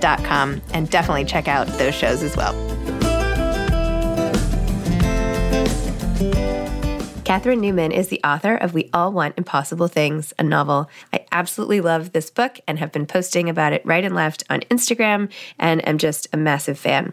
com, and definitely check out those shows as well. Catherine Newman is the author of We All Want Impossible Things, a novel. I absolutely love this book and have been posting about it right and left on Instagram and am just a massive fan.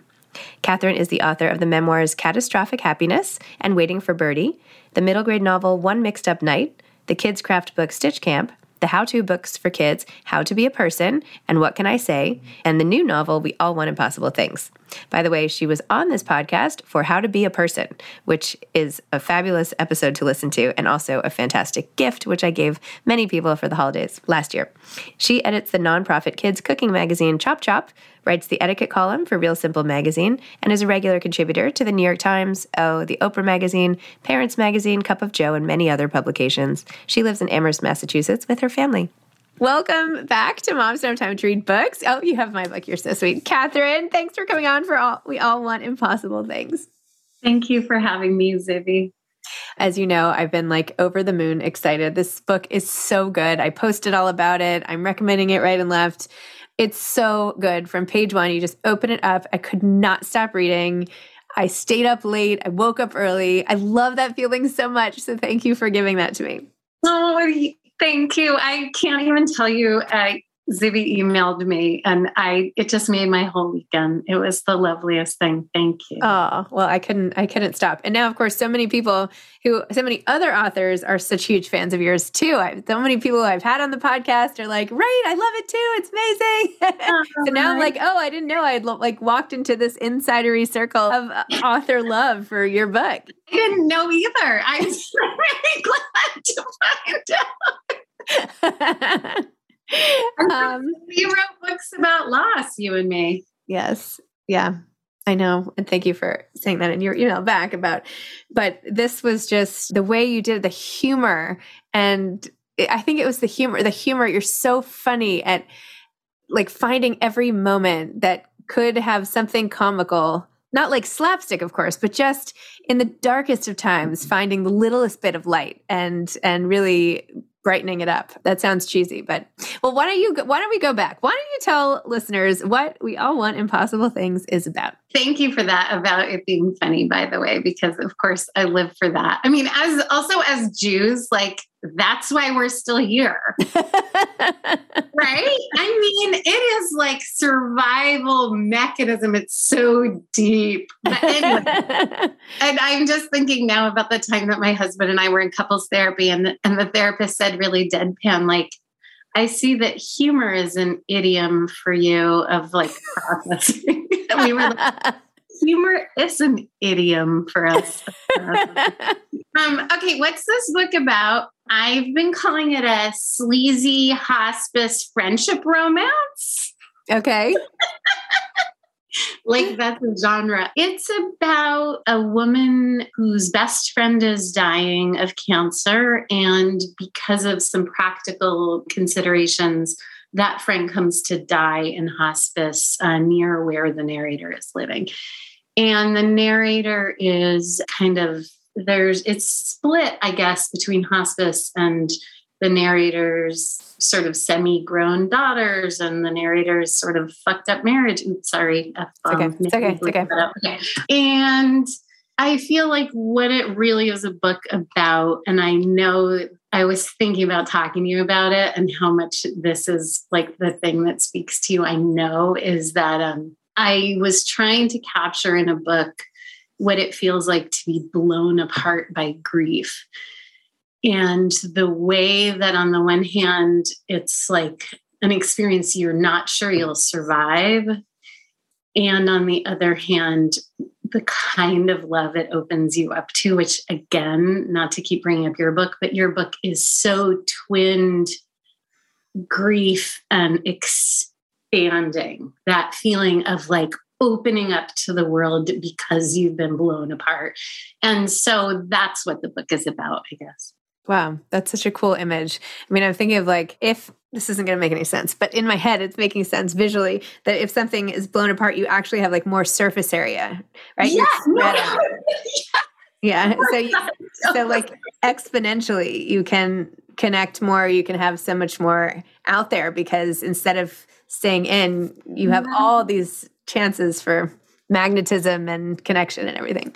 Catherine is the author of the memoirs Catastrophic Happiness and Waiting for Birdie, the middle grade novel One Mixed Up Night, the kids' craft book Stitch Camp, the how to books for kids, How to Be a Person, and What Can I Say, and the new novel, We All Want Impossible Things. By the way, she was on this podcast for How to Be a Person, which is a fabulous episode to listen to and also a fantastic gift, which I gave many people for the holidays last year. She edits the nonprofit kids cooking magazine Chop Chop, writes the etiquette column for Real Simple magazine, and is a regular contributor to the New York Times, Oh, the Oprah magazine, Parents magazine, Cup of Jo, and many other publications. She lives in Amherst, Massachusetts with her family. Welcome back to Moms Don't Have Time to Read Books. Oh, you have my book. You're so sweet. Catherine, thanks for coming on for all We All Want Impossible Things. Thank you for having me, Zibby. As you know, I've been like over the moon excited. This book is so good. I posted all about it. I'm recommending it right and left. It's so good. From page one, you just open it up. I could not stop reading. I stayed up late. I woke up early. I love that feeling so much. So thank you for giving that to me. Oh, thank you. I can't even tell you. I Zibby emailed me and I it just made my whole weekend. It was the loveliest thing. Thank you. Oh, well, I couldn't I couldn't stop. And now of course so many people who so many other authors are such huge fans of yours too. I, so many people I've had on the podcast are like, "Right, I love it too. It's amazing." so now I'm like, "Oh, I didn't know I'd like walked into this insidery circle of uh, author love for your book." I didn't know either. I'm really glad to find out. um, we wrote books about loss, you and me. Yes. Yeah. I know. And thank you for saying that in your email back about, but this was just the way you did the humor. And I think it was the humor, the humor. You're so funny at like finding every moment that could have something comical, not like slapstick, of course, but just in the darkest of times, finding the littlest bit of light and, and really brightening it up. That sounds cheesy, but well, why don't you why don't we go back? Why don't you tell listeners what we all want impossible things is about? Thank you for that about it being funny by the way because of course I live for that. I mean, as also as Jews, like that's why we're still here. right? I mean, it is like survival mechanism. It's so deep. But anyway, and I'm just thinking now about the time that my husband and I were in couples therapy and, and the therapist said really deadpan, like, I see that humor is an idiom for you of like processing. we were like, humor is an idiom for us. um, okay, what's this book about? I've been calling it a sleazy hospice friendship romance. Okay. like that's a genre. It's about a woman whose best friend is dying of cancer. And because of some practical considerations, that friend comes to die in hospice uh, near where the narrator is living. And the narrator is kind of there's it's split, I guess, between hospice and the narrator's sort of semi-grown daughters and the narrator's sort of fucked up marriage. Oops, sorry. okay. It's okay. It's okay. okay. And I feel like what it really is a book about, and I know I was thinking about talking to you about it and how much this is like the thing that speaks to you. I know is that um, I was trying to capture in a book what it feels like to be blown apart by grief. And the way that, on the one hand, it's like an experience you're not sure you'll survive. And on the other hand, the kind of love it opens you up to, which again, not to keep bringing up your book, but your book is so twinned grief and expanding that feeling of like opening up to the world because you've been blown apart. And so that's what the book is about, I guess. Wow, that's such a cool image. I mean, I'm thinking of like if this isn't going to make any sense, but in my head, it's making sense visually that if something is blown apart, you actually have like more surface area, right? Yeah, yeah. yeah. So, you, so like exponentially, you can connect more. You can have so much more out there because instead of staying in, you have all these chances for magnetism and connection and everything.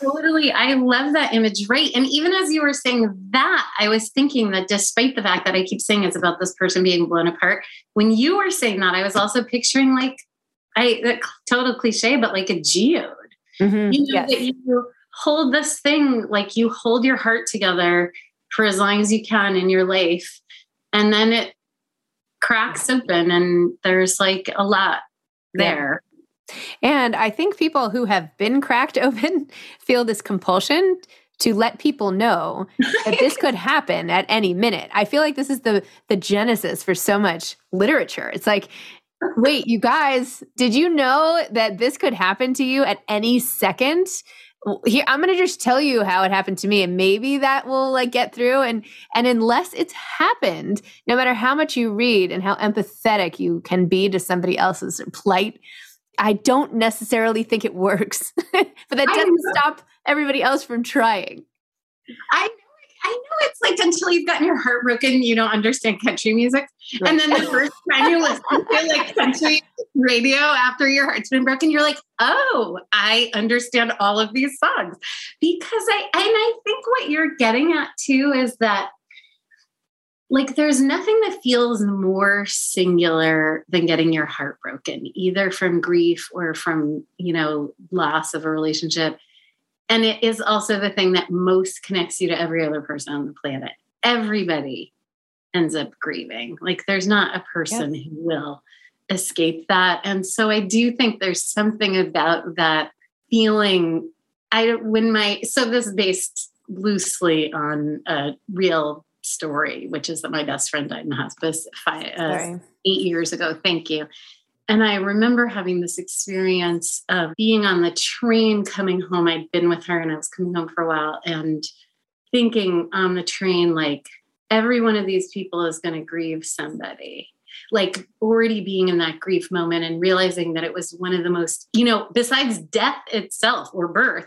Totally. I love that image. Right. And even as you were saying that, I was thinking that despite the fact that I keep saying it's about this person being blown apart, when you were saying that, I was also picturing like I that total cliche, but like a geode. Mm-hmm. You know, yes. that you hold this thing, like you hold your heart together for as long as you can in your life. And then it cracks open and there's like a lot there. And I think people who have been cracked open feel this compulsion to let people know that this could happen at any minute. I feel like this is the the genesis for so much literature. It's like wait, you guys, did you know that this could happen to you at any second? Here, I'm going to just tell you how it happened to me and maybe that will like get through and and unless it's happened, no matter how much you read and how empathetic you can be to somebody else's plight, I don't necessarily think it works, but that doesn't stop everybody else from trying. I I know it's like until you've gotten your heart broken, you don't understand country music. Right. And then the first time you listen to like country radio after your heart's been broken, you're like, oh, I understand all of these songs. Because I, and I think what you're getting at too is that like there's nothing that feels more singular than getting your heart broken either from grief or from you know loss of a relationship and it is also the thing that most connects you to every other person on the planet. Everybody ends up grieving. Like there's not a person who will escape that. And so i do think there's something about that feeling. I when my so this is based loosely on a real story, which is that my best friend died in hospice five, uh, eight years ago. Thank you. And I remember having this experience of being on the train coming home. I'd been with her and I was coming home for a while and thinking on the train, like, every one of these people is going to grieve somebody. Like, already being in that grief moment and realizing that it was one of the most, you know, besides death itself or birth,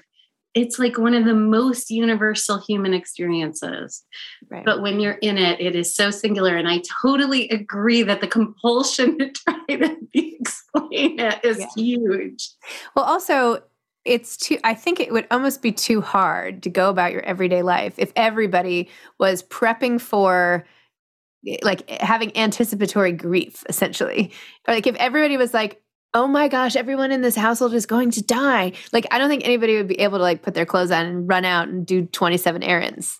it's like one of the most universal human experiences. Right. But when you're in it, it is so singular. And I totally agree that the compulsion to try to explain it is yeah. huge. Well, also, it's too, I think it would almost be too hard to go about your everyday life if everybody was prepping for eh, like having anticipatory grief essentially or like if everybody was like oh my gosh, everyone in this household is going to die. Like, I don't think anybody would be able to like put their clothes on and run out and do 27 errands.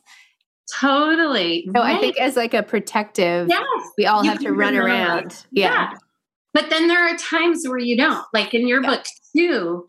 Totally. So right. I think as like a protective, yes. we all you have to run around. Yeah. yeah. But then there are times where you don't. Like in your yeah. book too,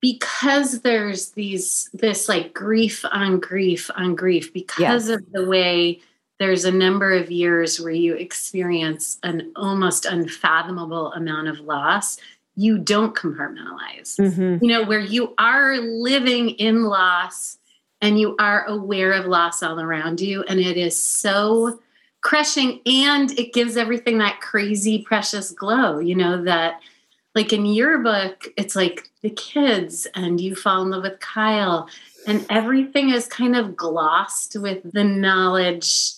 because there's these this like grief on grief on grief because yes. of the way there's a number of years where you experience an almost unfathomable amount of loss you don't compartmentalize mm-hmm. you know where you are living in loss and you are aware of loss all around you and it is so crushing and it gives everything that crazy precious glow you know that like in your book it's like the kids and you fall in love with kyle and everything is kind of glossed with the knowledge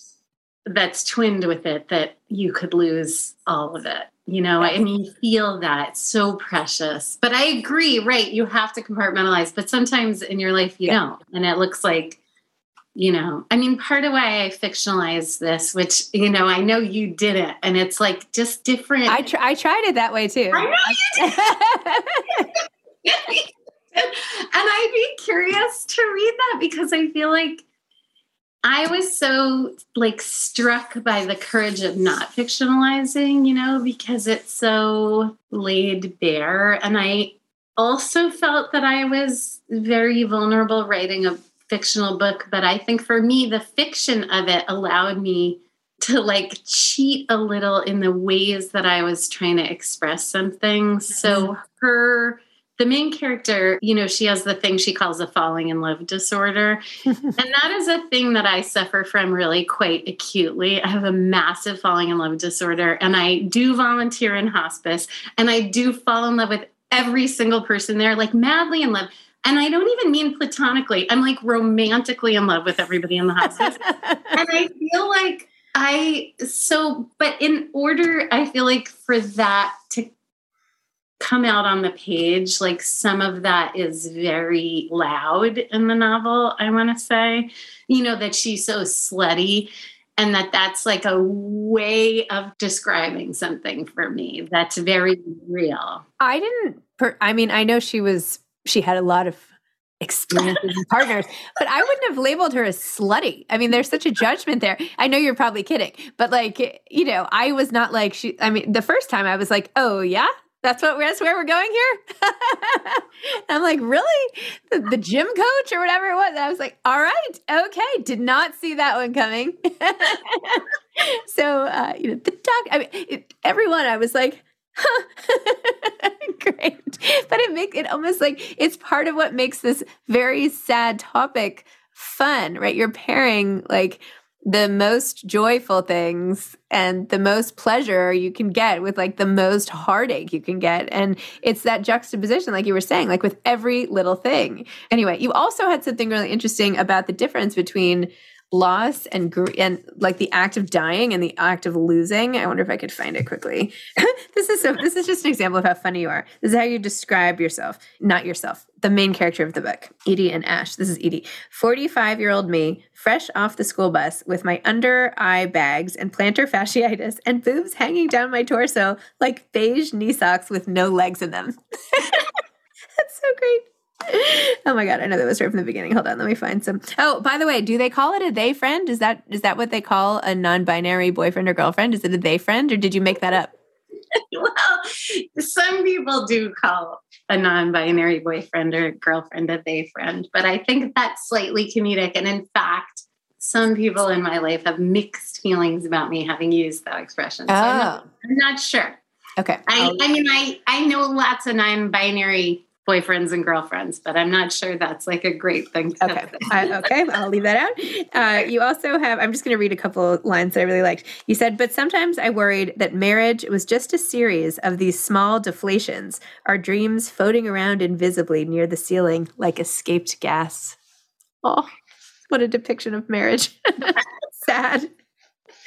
that's twinned with it that you could lose all of it you know yeah. and you feel that it's so precious but i agree right you have to compartmentalize but sometimes in your life you yeah. don't and it looks like you know i mean part of why i fictionalized this which you know i know you did it and it's like just different i, tr- I tried it that way too I know you did. and i'd be curious to read that because i feel like I was so like struck by the courage of not fictionalizing, you know, because it's so laid bare. And I also felt that I was very vulnerable writing a fictional book. But I think for me, the fiction of it allowed me to like cheat a little in the ways that I was trying to express something. So mm-hmm. her the main character, you know, she has the thing she calls a falling in love disorder. and that is a thing that I suffer from really quite acutely. I have a massive falling in love disorder, and I do volunteer in hospice, and I do fall in love with every single person there, like madly in love. And I don't even mean platonically, I'm like romantically in love with everybody in the hospice. and I feel like I, so, but in order, I feel like for that to come out on the page. Like some of that is very loud in the novel, I want to say. You know, that she's so slutty and that that's like a way of describing something for me that's very real. I didn't, per- I mean, I know she was, she had a lot of experiences and partners, but I wouldn't have labeled her as slutty. I mean, there's such a judgment there. I know you're probably kidding, but like, you know, I was not like she, I mean, the first time I was like, oh, yeah, that's what that's where we're going here. I'm like, really? The, the, gym coach or whatever it was. And I was like, all right, okay. Did not see that one coming. so uh, you know, the doc. I mean, it, everyone. I was like, huh. great. But it makes it almost like it's part of what makes this very sad topic fun, right? You're pairing like the most joyful things and the most pleasure you can get with like the most heartache you can get. And it's that juxtaposition, like you were saying, like with every little thing. Anyway, you also had something really interesting about the difference between loss and gr- and like the act of dying and the act of losing. I wonder if I could find it quickly. this is so. This is just an example of how funny you are. This is how you describe yourself, not yourself. The main character of the book, Edie and Ash. This is Edie, forty-five-year-old me, fresh off the school bus with my under eye bags and plantar fasciitis and boobs hanging down my torso like beige knee socks with no legs in them. That's so great oh my god, I know that was right from the beginning. Hold on, let me find some. Oh, by the way, do they call it a they friend? Is that is that what they call a non-binary boyfriend or girlfriend? Is it a they friend, or did you make that up? well, some people do call a non-binary boyfriend or girlfriend a they friend, but I think that's slightly comedic. And in fact, some people in my life have mixed feelings about me having used that expression. So oh. I'm, not, oh. I'm, not, sure. Okay. I, I mean, I, I know lots of non-binary boyfriends and girlfriends, but I'm not sure that's like a great thing. okay. uh, okay. I'll leave that out. Uh, you also have, I'm just going to read a couple lines that I really liked. You said, but sometimes I worried that marriage was just a series of these small deflations, our dreams floating around invisibly near the ceiling like escaped gas. Oh, what a depiction of marriage. Sad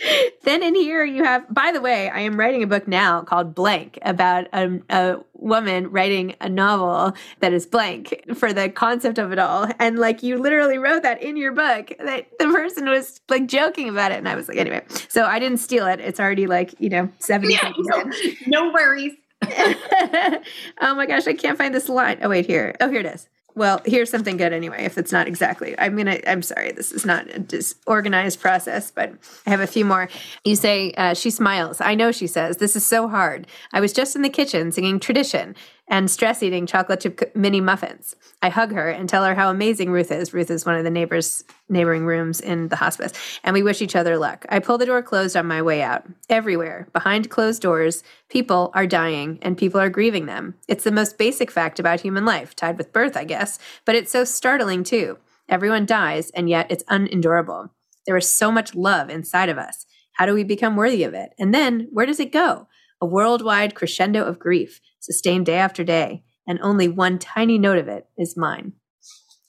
then in here you have by the way i am writing a book now called blank about a, a, woman writing a novel that is blank for the concept of it all. And like you literally wrote that in your book that the person was like joking about it. And i was like anyway. So i didn't steal it. It's already like you know 70 yeah, no, no worries. Oh my gosh i can't find this line. Oh wait here. Oh here it is well, here's something good anyway. If it's not exactly, I'm gonna. I'm sorry. This is not a disorganized process, but I have a few more. You say uh, she smiles. I know she says this is so hard. I was just in the kitchen singing tradition and stress eating chocolate chip mini muffins. I hug her and tell her how amazing Ruth is. Ruth is one of the neighbors neighboring rooms in the hospice, and we wish each other luck. I pull the door closed on my way out. Everywhere, behind closed doors, people are dying and people are grieving them. It's the most basic fact about human life, tied with birth, I guess, but it's so startling too. Everyone dies, and yet it's unendurable. There is so much love inside of us. How do we become worthy of it? And then where does it go? A worldwide crescendo of grief sustained day after day, and only one tiny note of it is mine.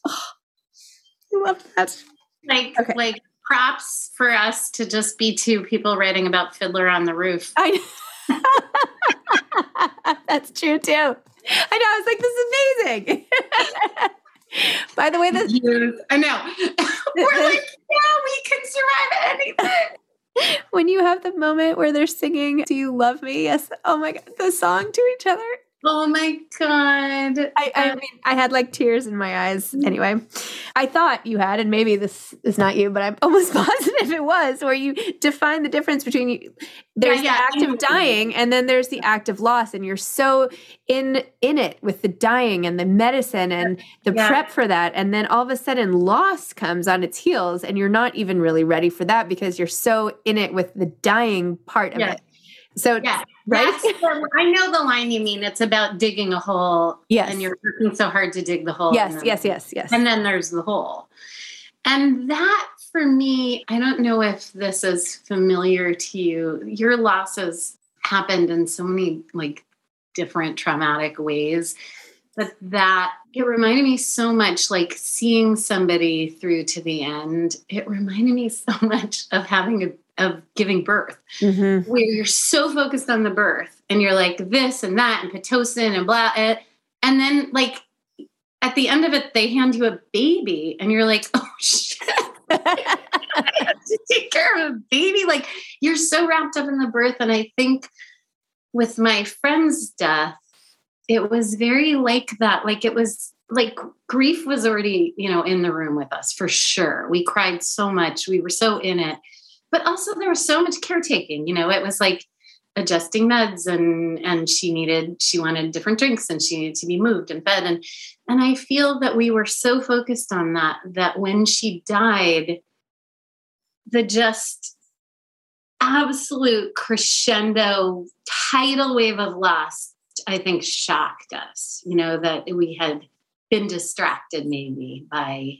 Oh, I love that. Like, okay. like props for us to just be two people writing about Fiddler on the Roof. I That's true too. I know. I was like, this is amazing. By the way, this I know. We're like, yeah, we can survive anything. When you have the moment where they're singing "Do You Love Me?" Yes. Oh my god, the song to each other. Oh my god! I, I um, mean, I had like tears in my eyes. Anyway, I thought you had, and maybe this is not you, but I'm almost positive it was, where you define the difference between you. There's yeah, yeah, the act of dying, and then there's the act of loss, and you're so in in it with the dying and the medicine and the yeah. prep for that, and then all of a sudden loss comes on its heels, and you're not even really ready for that because you're so in it with the dying part of it. So yeah, right. I know the line you mean. It's about digging a hole. Yes, and you're working so hard to dig the hole. Yes, then, yes, yes, yes. And then there's the hole, and that for me, I don't know if this is familiar to you. Your losses happened in so many like different traumatic ways but that it reminded me so much like seeing somebody through to the end it reminded me so much of having a of giving birth, mm-hmm. where you're so focused on the birth and you're like this and that and pitocin and blah, eh, and then like at the end of it, they hand you a baby and you're like, oh shit. I have to take care of a baby. Like you're so wrapped up in the birth. And I think with my friend's death, it was very like that. Like it was like grief was already, you know, in the room with us for sure. We cried so much. We were so in it but also there was so much caretaking you know it was like adjusting meds and and she needed she wanted different drinks and she needed to be moved and fed. And and i feel that we were so focused on that that when she died the just absolute crescendo tidal wave of loss i think shocked us you know that we had been distracted maybe by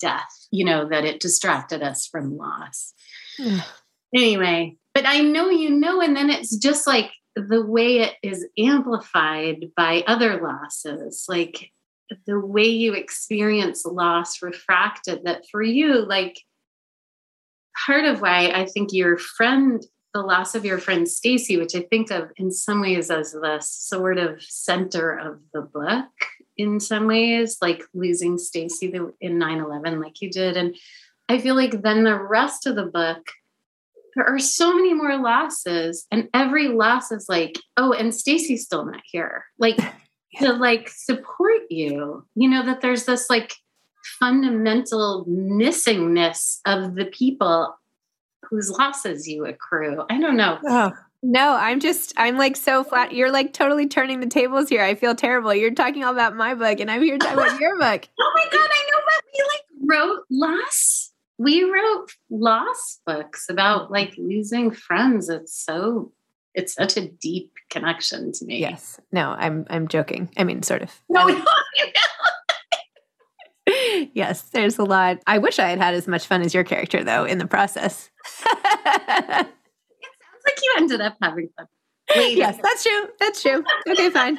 death you know that it distracted us from loss anyway, but I know you know, and then it's just like the way it is amplified by other losses, like the way you experience loss refracted that for you, like part of why I think your friend, the loss of your friend Stacy, which I think of in some ways as the sort of center of the book, in some ways, like losing Stacy in 9 11, like you did. And I feel like then the rest of the book, there are so many more losses, and every loss is like, oh, and Stacy's still not here. Like, to like support you, you know, that there's this like fundamental missingness of the people whose losses you accrue. I don't know. Oh. No, I'm just, I'm like so flat. You're like totally turning the tables here. I feel terrible. You're talking all about my book, and I'm here talking about your book. Oh my God, I know what we like wrote loss. We wrote loss books about like losing friends. It's so, it's such a deep connection to me. Yes. No, I'm, I'm joking. I mean, sort of. No, um, no, yes, there's a lot. I wish I had had as much fun as your character, though, in the process. it sounds like you ended up having fun. Wait. Yes, that's true. That's true. Okay, fine.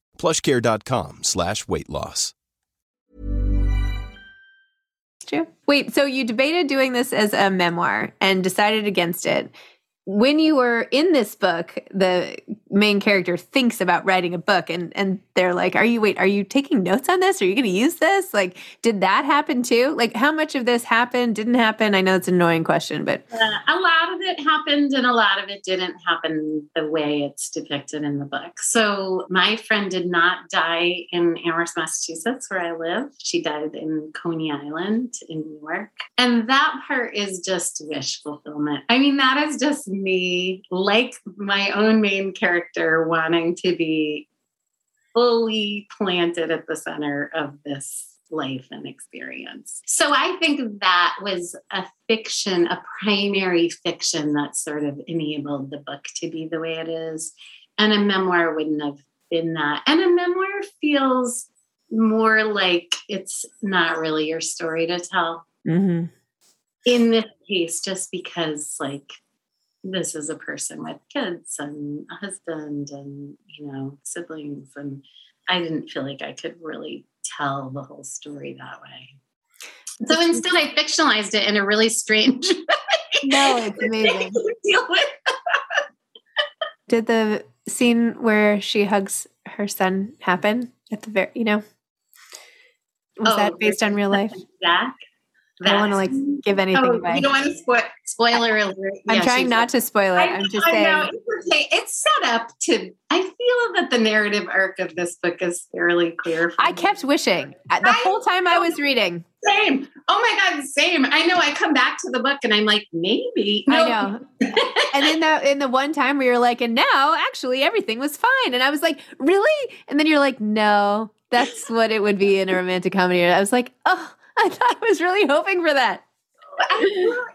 Plushcare.com slash weight loss. True. Wait, so you debated doing this as a memoir and decided against it when you were in this book, the main character thinks about writing a book and and they're like, Are you wait, are you taking notes on this? Are you gonna use this? Like, did that happen too? Like how much of this happened, didn't happen? I know it's an annoying question, but uh, a lot of it happened and a lot of it didn't happen the way it's depicted in the book. So my friend did not die in Amherst, Massachusetts, where I live. She died in Coney Island in New York. And that part is just wish fulfillment. I mean, that is just me, like my own main character, wanting to be fully planted at the center of this life and experience. So I think that was a fiction, a primary fiction that sort of enabled the book to be the way it is. And a memoir wouldn't have been that. And a memoir feels more like it's not really your story to tell. Mm-hmm. In this case, just because, like, this is a person with kids and a husband and you know siblings and i didn't feel like i could really tell the whole story that way. So instead i fictionalized it in a really strange way. No it's amazing. deal with did the scene where she hugs her son happen at the very you know? Was oh, that based on real life? Jack? I don't want to like give anything oh, away. You don't want to spoil spoiler alert. I'm yeah, trying not to spoil it. I, am just I saying. Know, it's, okay. it's set up to. I feel that the narrative arc of this book is fairly clear. I me. kept wishing the I, whole time I was reading. Same. Oh my god, same. I know. I come back to the book and I'm like, maybe. No. I know. and then the in the one time we were like, and now actually everything was fine, and I was like, really? And then you're like, no, that's what it would be in a romantic comedy. And I was like, oh I thought I was really hoping for that. I,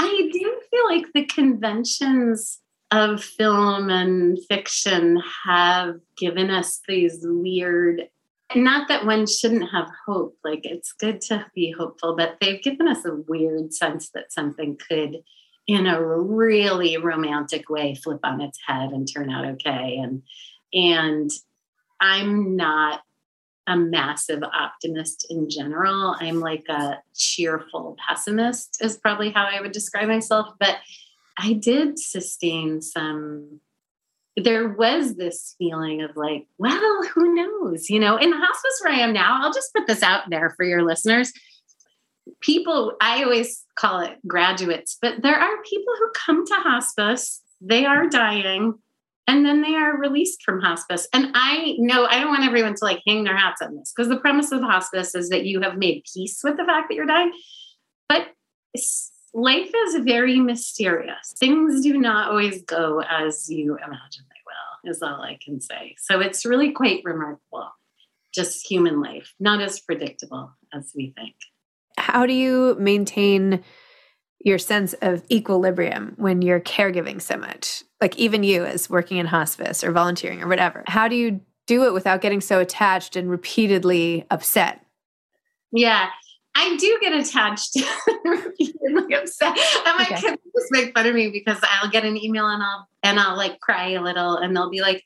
I do feel like the conventions of film and fiction have given us these weird not that one shouldn't have hope. Like it's good to be hopeful, but they've given us a weird sense that something could, in a really romantic way, flip on its head and turn out okay. And and I'm not a massive optimist in general. I'm like a cheerful pessimist, is probably how I would describe myself. But I did sustain some there was this feeling of like, well, who knows? You know, in the hospice where I am now, I'll just put this out there for your listeners. People, I always call it graduates, but there are people who come to hospice, they are dying, and then they are released from hospice. And I know I don't want everyone to like hang their hats on this because the premise of hospice is that you have made peace with the fact that you're dying. But life is very mysterious. Things do not always go as you imagine they will, is all I can say. So it's really quite remarkable, just human life, not as predictable as we think. How do you maintain your sense of equilibrium when you're caregiving so much? Like, even you as working in hospice or volunteering or whatever, how do you do it without getting so attached and repeatedly upset? Yeah, I do get attached and repeatedly upset. And my okay. kids just make fun of me because I'll get an email and I'll and I'll like cry a little and they'll be like,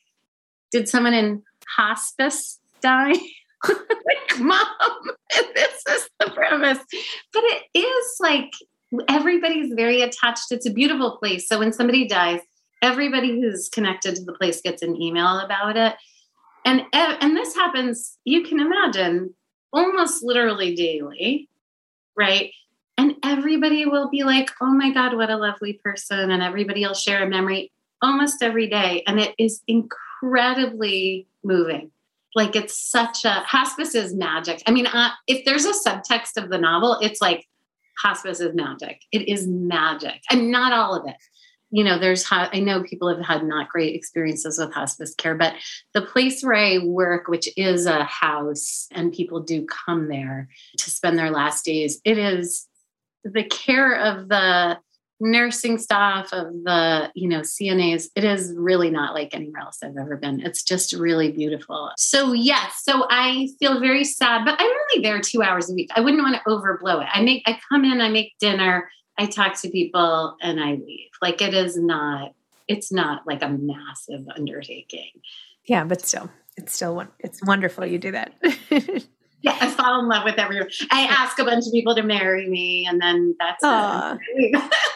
Did someone in hospice die? like, mom, this is the premise. But it is like everybody's very attached. It's a beautiful place. So when somebody dies, everybody who's connected to the place gets an email about it. And and this happens, you can imagine almost literally daily, right? And everybody will be like, oh my God, what a lovely person. And everybody will share a memory almost every day. And it is incredibly moving. Like it's such a hospice is magic. I mean, uh, if there's a subtext of the novel, it's like hospice is magic. It is magic. And not all of it you know, there's, I know people have had not great experiences with hospice care, but the place where I work, which is a house and people do come there to spend their last days, it is the care of the nursing staff of the you know cnas it is really not like anywhere else i've ever been it's just really beautiful so yes so i feel very sad but i'm only there two hours a week i wouldn't want to overblow it i make i come in i make dinner I talk to people and I leave. Like it is not, it's not like a massive undertaking. Yeah, but still, it's still it's wonderful you do that. yeah, I fall in love with everyone. I ask a bunch of people to marry me, and then that's it.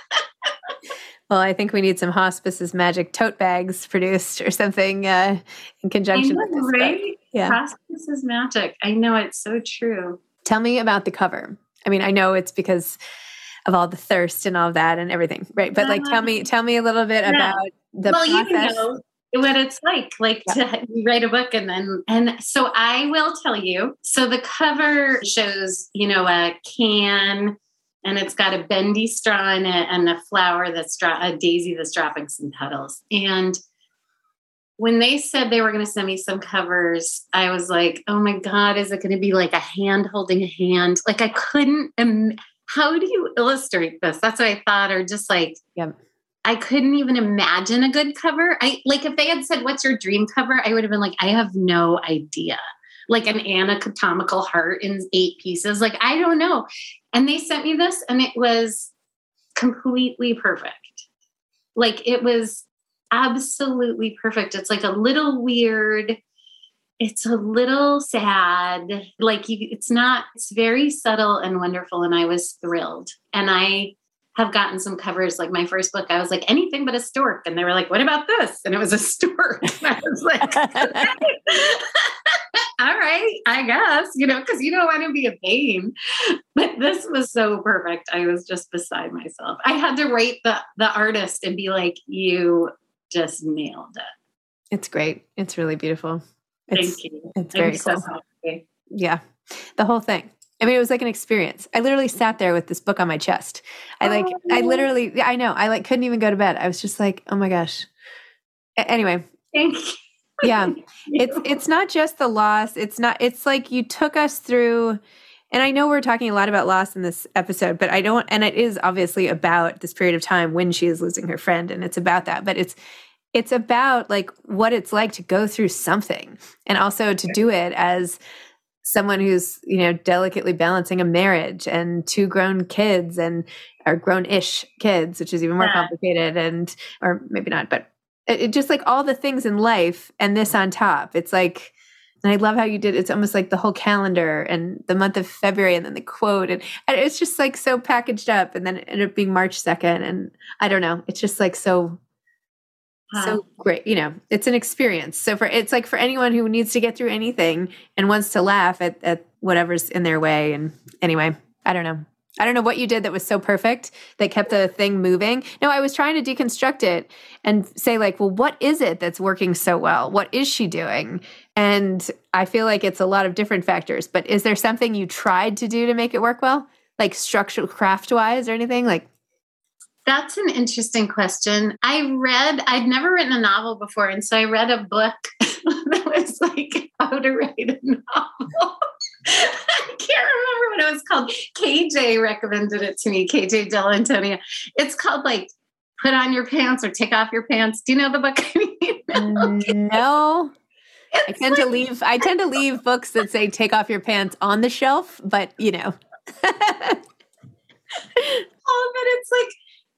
well, I think we need some hospices magic tote bags produced or something uh, in conjunction know, with this. Right? Book. Yeah, hospice is magic. I know it's so true. Tell me about the cover. I mean, I know it's because of all the thirst and all that and everything, right? But like, tell me, tell me a little bit yeah. about the well, process. You know what it's like like yeah. to write a book and then and so i will tell you so the cover shows you know a can and it's got a bendy straw in it and a flower that's dro- a daisy that's dropping some petals and when they said they were going to send me some covers, I was like, oh my God, is it going to be like a hand holding a hand? Like I couldn't, Im- how do you illustrate this? That's what I thought, or just like, yeah. I couldn't even imagine a good cover. I like if they had said, What's your dream cover? I would have been like, I have no idea. Like an anatomical heart in eight pieces. Like, I don't know. And they sent me this, and it was completely perfect. Like, it was absolutely perfect. It's like a little weird it's a little sad. Like you, it's not, it's very subtle and wonderful. And I was thrilled. And I have gotten some covers. Like my first book, I was like, anything but a stork. And they were like, what about this? And it was a stork. And I was like, I guess, you know, because you don't want to be a pain. But this was so perfect. I was just beside myself. I had to write the the artist and be like, you just nailed it. It's great. It's really beautiful. It's, Thank you. It's very I'm cool. So yeah. The whole thing. I mean, it was like an experience. I literally sat there with this book on my chest. I like, oh, I literally, I know, I like couldn't even go to bed. I was just like, oh my gosh. A- anyway. Thank you. Yeah. It's, it's not just the loss. It's not, it's like you took us through, and I know we're talking a lot about loss in this episode, but I don't, and it is obviously about this period of time when she is losing her friend and it's about that, but it's, it's about like what it's like to go through something and also to do it as someone who's you know delicately balancing a marriage and two grown kids and or grown-ish kids which is even more yeah. complicated and or maybe not but it, it, just like all the things in life and this on top. It's like and I love how you did it's almost like the whole calendar and the month of February and then the quote and, and it's just like so packaged up and then it ended up being March 2nd and I don't know it's just like so so great you know it's an experience. So for it's like for anyone who needs to get through anything and wants to laugh at, at whatever's in their way and anyway i don't know i don't know what you did that was so perfect that kept the thing moving no i was trying to deconstruct it and say like well what is it that's working so well what is she doing and i feel like it's a lot of different factors but is there something you tried to do to make it work well like structural craft wise or anything like that's an interesting question. I read, I'd never written a novel before. And so I read a book that was like how to write a novel. I can't remember what it was called. KJ recommended it to me, KJ Dell'Antonia. It's called like Put on Your Pants or Take Off Your Pants. Do you know the book? I mean? Mm, no. I tend like, to leave I tend to leave books that say take off your pants on the shelf, but you know. oh, but it's like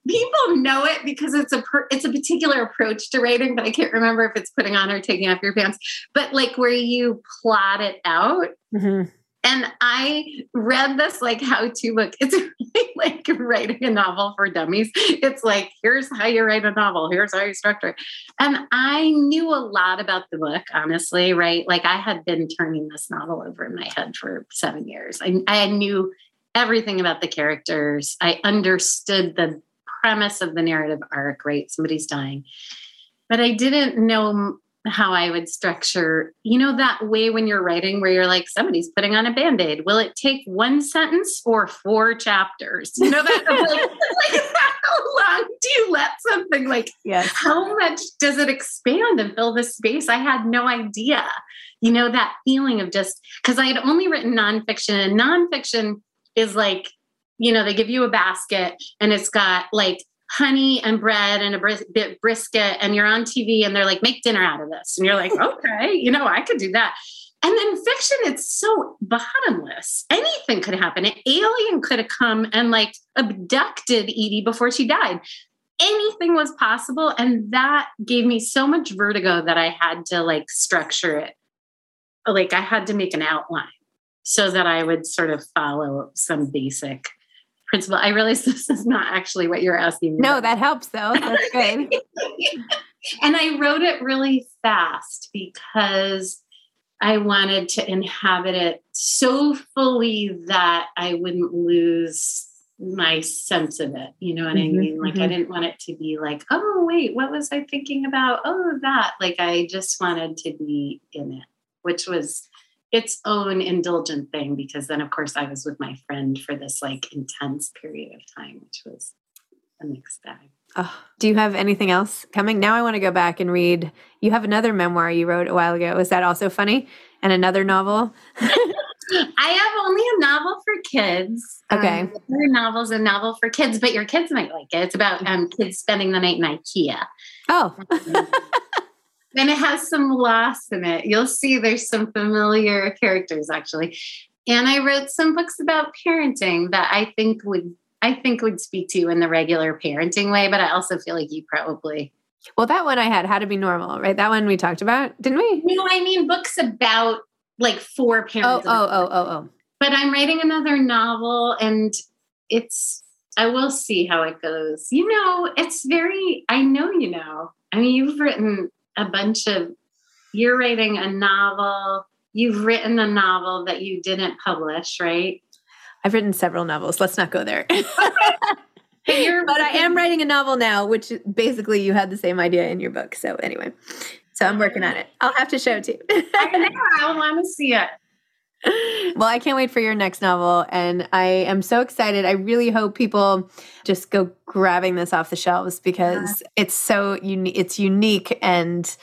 people know it because it's a per, it's a particular approach to writing but i can't remember if it's putting on or taking off your pants. But like where you plot it out. Mm-hmm. and i read this like how to book. It's really like writing a novel for dummies. It's like here's how you write a novel. Here's how you structure it. And i knew a lot about the book honestly right? Like i had been turning this novel over in my head for seven years. I, I knew everything about the characters. I understood the premise of the narrative arc, right? Somebody's dying. But I didn't know how I would structure, you know, that way when you're writing where you're like, somebody's putting on a band aid. Will it take one sentence or four chapters? You know, that like, like, how long do you let something like, yes. how much does it expand and fill the space? I had no idea. You know, that feeling of just because I had only written nonfiction and nonfiction is like you know, they give you a basket and it's got like honey and bread and a bris- bit brisket and you're on TV and they're like, make dinner out of this. And you're like, okay, you know, I could do that. And then fiction, it's so bottomless. Anything could happen. An alien could have come and like abducted Edie before she died. Anything was possible. And that gave me so much vertigo that I had to like structure it. Like I had to make an outline so that I would sort of follow some basic principle. I realize this is not actually what you're asking me. No, about. that helps though. That's good. and I wrote it really fast because I wanted to inhabit it so fully that I wouldn't lose my sense of it. You know what mm-hmm, I mean? Like mm-hmm. I didn't want it to be like, oh wait, what was I thinking about? Oh, that. Like I just wanted to be in it, which was its own indulgent thing because then of course I was with my friend for this like intense period of time, which was a mixed bag. Oh, do you have anything else coming? Now I want to go back and read. You have another memoir you wrote a while ago. Was that also funny? And another novel? I have only a novel for kids. Okay. Um, novel's a novel for kids, but your kids might like it. It's about um, kids spending the night in IKEA. Oh. And it has some loss in it. You'll see there's some familiar characters actually. And I wrote some books about parenting that I think would I think would speak to you in the regular parenting way, but I also feel like you probably Well, that one I had how to be normal, right? That one we talked about, didn't we? No, I mean books about like for parents. Oh, oh, oh, oh, oh. But I'm writing another novel and it's I will see how it goes. You know, it's very I know you know. I mean, you've written a bunch of you're writing a novel. You've written a novel that you didn't publish right? I've written several novels. Let's not go there. But i am writing a novel now which basically you had the same idea in your book. So anyway so i'm working on it. I'll have to show it to you. I know. I want to see it well, I can't wait for your next novel. And I am so excited. I really hope people just go grabbing this off the shelves because yeah. it's so unique. It's unique and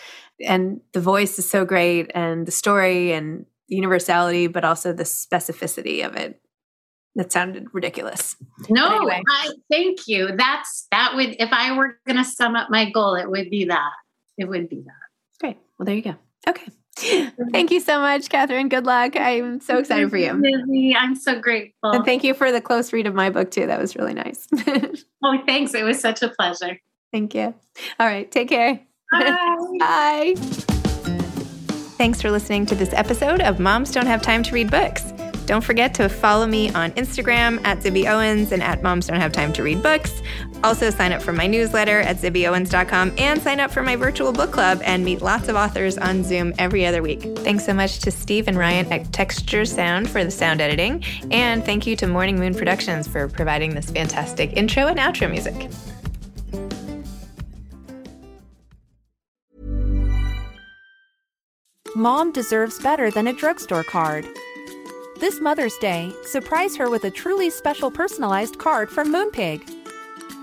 and the voice is so great and the story and the universality, but also the specificity of it. That sounded ridiculous. No, anyway. I thank you. That's that would if I were gonna sum up my goal, it would be that. it would be that. Great. Well, there you go. Okay. Thank you so much, Catherine. Good luck. I'm so excited for you. Lizzie, I'm so grateful. And thank you for the close read of my book, too. That was really nice. oh, thanks. It was such a pleasure. Thank you. All right. Take care. Bye. Bye. Thanks for listening to this episode of Moms Don't Have Time to Read Books. Don't forget to follow me on Instagram at Zibby Owens and at Moms Don't Have Time to Read Books. Also, sign up for my newsletter at zibbyowens.com and sign up for my virtual book club and meet lots of authors on Zoom every other week. Thanks so much to Steve and Ryan at Texture Sound for the sound editing. And thank you to Morning Moon Productions for providing this fantastic intro and outro music. Mom deserves better than a drugstore card. This Mother's Day, surprise her with a truly special personalized card from Moonpig.